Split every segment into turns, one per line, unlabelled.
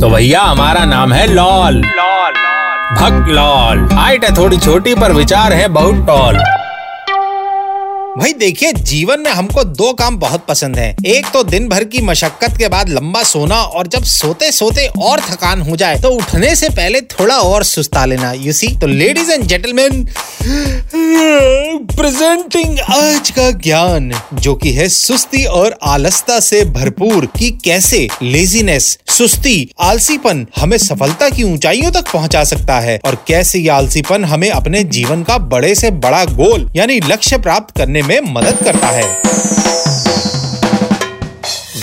तो भैया, हमारा नाम है लॉल। लॉल भक्त लॉल। हाइट है थोड़ी छोटी, पर विचार है बहुत टॉल।
भाई, देखिए, जीवन में हमको दो काम बहुत पसंद हैं। एक तो दिन भर की मशक्कत के बाद लंबा सोना, और जब सोते सोते और थकान हो जाए तो उठने से पहले थोड़ा और सुस्ता लेना यू सी तो लेडीज़ एंड जेंटलमैन प्रेजेंटिंग आज का ज्ञान, जो कि है सुस्ती और आलसता से भरपूर कि कैसे लेजीनेस सुस्ती, आलसीपन हमें सफलता की ऊंचाइयों तक पहुँचा सकता है और कैसे ये आलसीपन हमें अपने जीवन का बड़े से बड़ा गोल, यानी लक्ष्य प्राप्त करने में मदद करता है।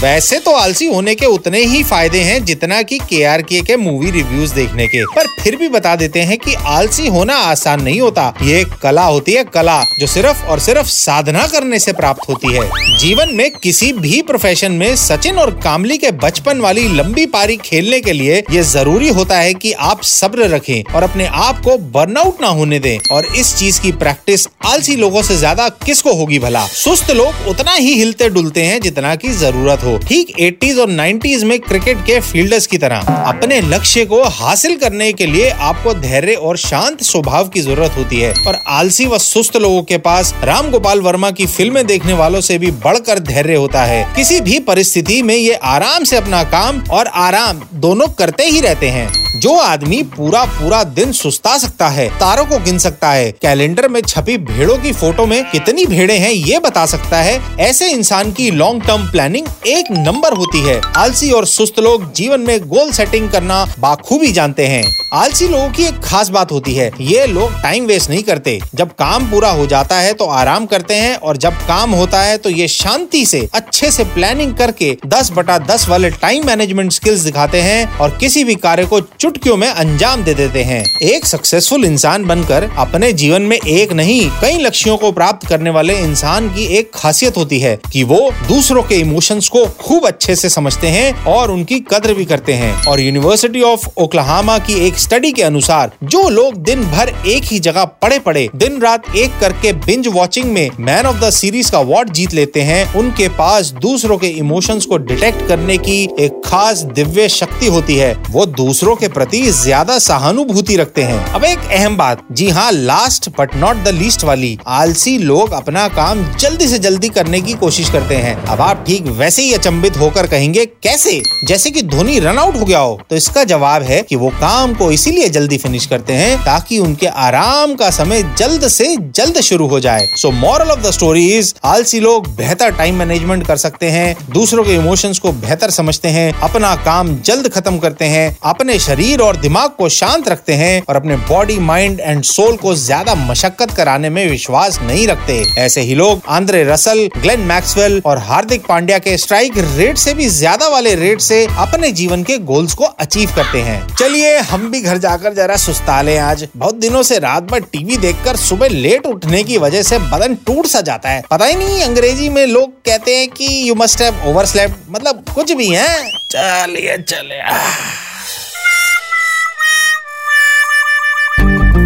वैसे तो आलसी होने के उतने ही फ़ायदे हैं जितना कि के आर के के मूवी रिव्यूज़ देखने के। पर फिर भी बता देते हैं कि आलसी होना आसान नहीं होता। ये कला होती है, कला जो सिर्फ़ और सिर्फ़ साधना करने से प्राप्त होती है। जीवन में किसी भी प्रोफेशन में सचिन और कामली के बचपन वाली लंबी पारी खेलने के लिए ये ज़रूरी होता है कि आप सब्र रखें और अपने आप को बर्नआउट ना होने दें। और इस चीज़ की प्रैक्टिस आलसी लोगों से ज़्यादा किसको होगी भला? सुस्त लोग उतना ही हिलते डुलते हैं जितना की ज़रूरत हो। ठीक 80s और 90s में क्रिकेट के फील्डर्स की तरह। अपने लक्ष्य को हासिल करने के लिए आपको धैर्य और शांत स्वभाव की ज़रूरत होती है। और आलसी व सुस्त लोगों के पास राम गोपाल वर्मा की फ़िल्में देखने वालों से भी बढ़कर धैर्य होता है। किसी भी परिस्थिति में ये आराम से अपना काम और आराम दोनों करते ही रहते हैं। जो आदमी पूरा पूरा दिन सुस्ता सकता है, तारों को गिन सकता है, कैलेंडर में छपी भेड़ों की फ़ोटो में कितनी भेड़े हैं ये बता सकता है। ऐसे इंसान की लॉन्ग टर्म प्लानिंग एक नंबर होती है। आलसी और सुस्त लोग जीवन में गोल सेटिंग करना बाखूबी जानते हैं। आलसी लोगों की एक खास बात होती है, ये लोग टाइम वेस्ट नहीं करते। जब काम पूरा हो जाता है तो आराम करते हैं और जब काम होता है तो ये शांति से, अच्छे से प्लानिंग करके दस बटा दस वाले टाइम मैनेजमेंट स्किल्स दिखाते हैं और किसी भी कार्य को चुटकियों में अंजाम दे देते हैं। एक सक्सेसफुल इंसान बनकर अपने जीवन में एक नहीं, कई लक्ष्यों को प्राप्त करने वाले इंसान की एक खासियत होती है कि वो दूसरों के इमोशंस को खूब अच्छे से समझते हैं और उनकी कद्र भी करते हैं। और यूनिवर्सिटी ऑफ़ ओक्लाहामा की एक स्टडी के अनुसार, जो लोग दिन भर एक ही जगह पड़े पड़े दिन रात एक करके बिंज वॉचिंग में मैन ऑफ़ द सीरीज़ का अवार्ड जीत लेते हैं, उनके पास दूसरों के इमोशंस को डिटेक्ट करने की एक खास दिव्य शक्ति होती है। वो दूसरों के प्रति ज़्यादा सहानुभूति रखते हैं। अब एक अहम बात, जी हाँ last but not the least वाली, आलसी लोग अपना काम जल्दी से जल्दी करने की कोशिश करते हैं। अब आप ठीक वैसे ही अचंभित होकर कहेंगे, कैसे? जैसे कि धोनी रन आउट हो गया हो। तो इसका जवाब है कि वो काम को इसीलिए जल्दी फिनिश करते हैं ताकि उनके आराम का समय जल्द से जल्द शुरू हो जाए। So moral of the story is आलसी लोग बेहतर टाइम मैनेजमेंट कर सकते हैं, दूसरों के इमोशंस को बेहतर समझते हैं, अपना काम जल्द खत्म करते हैं, अपने शरीर और दिमाग को शांत रखते हैं और अपने बॉडी माइंड एंड सोल को ज़्यादा मशक्कत कराने में विश्वास नहीं रखते। ऐसे ही लोग आंद्रे रसल, ग्लेन मैक्सवेल और हार्दिक पांड्या के स्ट्राइक रेट से भी ज़्यादा वाले रेट से अपने जीवन के गोल्स को अचीव करते हैं। चलिए हम भी घर जाकर जरा सुस्ता लें आज। बहुत दिनों से रात भर टीवी देखकर सुबह लेट उठने की वजह से बदन टूट सा जाता है। पता ही नहीं अंग्रेज़ी में लोग कहते हैं कि यू मस्ट हैव ओवर मतलब कुछ भी है। चलिए चलिए।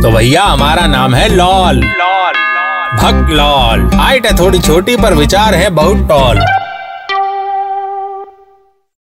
तो भैया हमारा नाम है लॉल। लॉल भक्त लॉल। हाइट है थोड़ी छोटी पर विचार है बहुत टॉल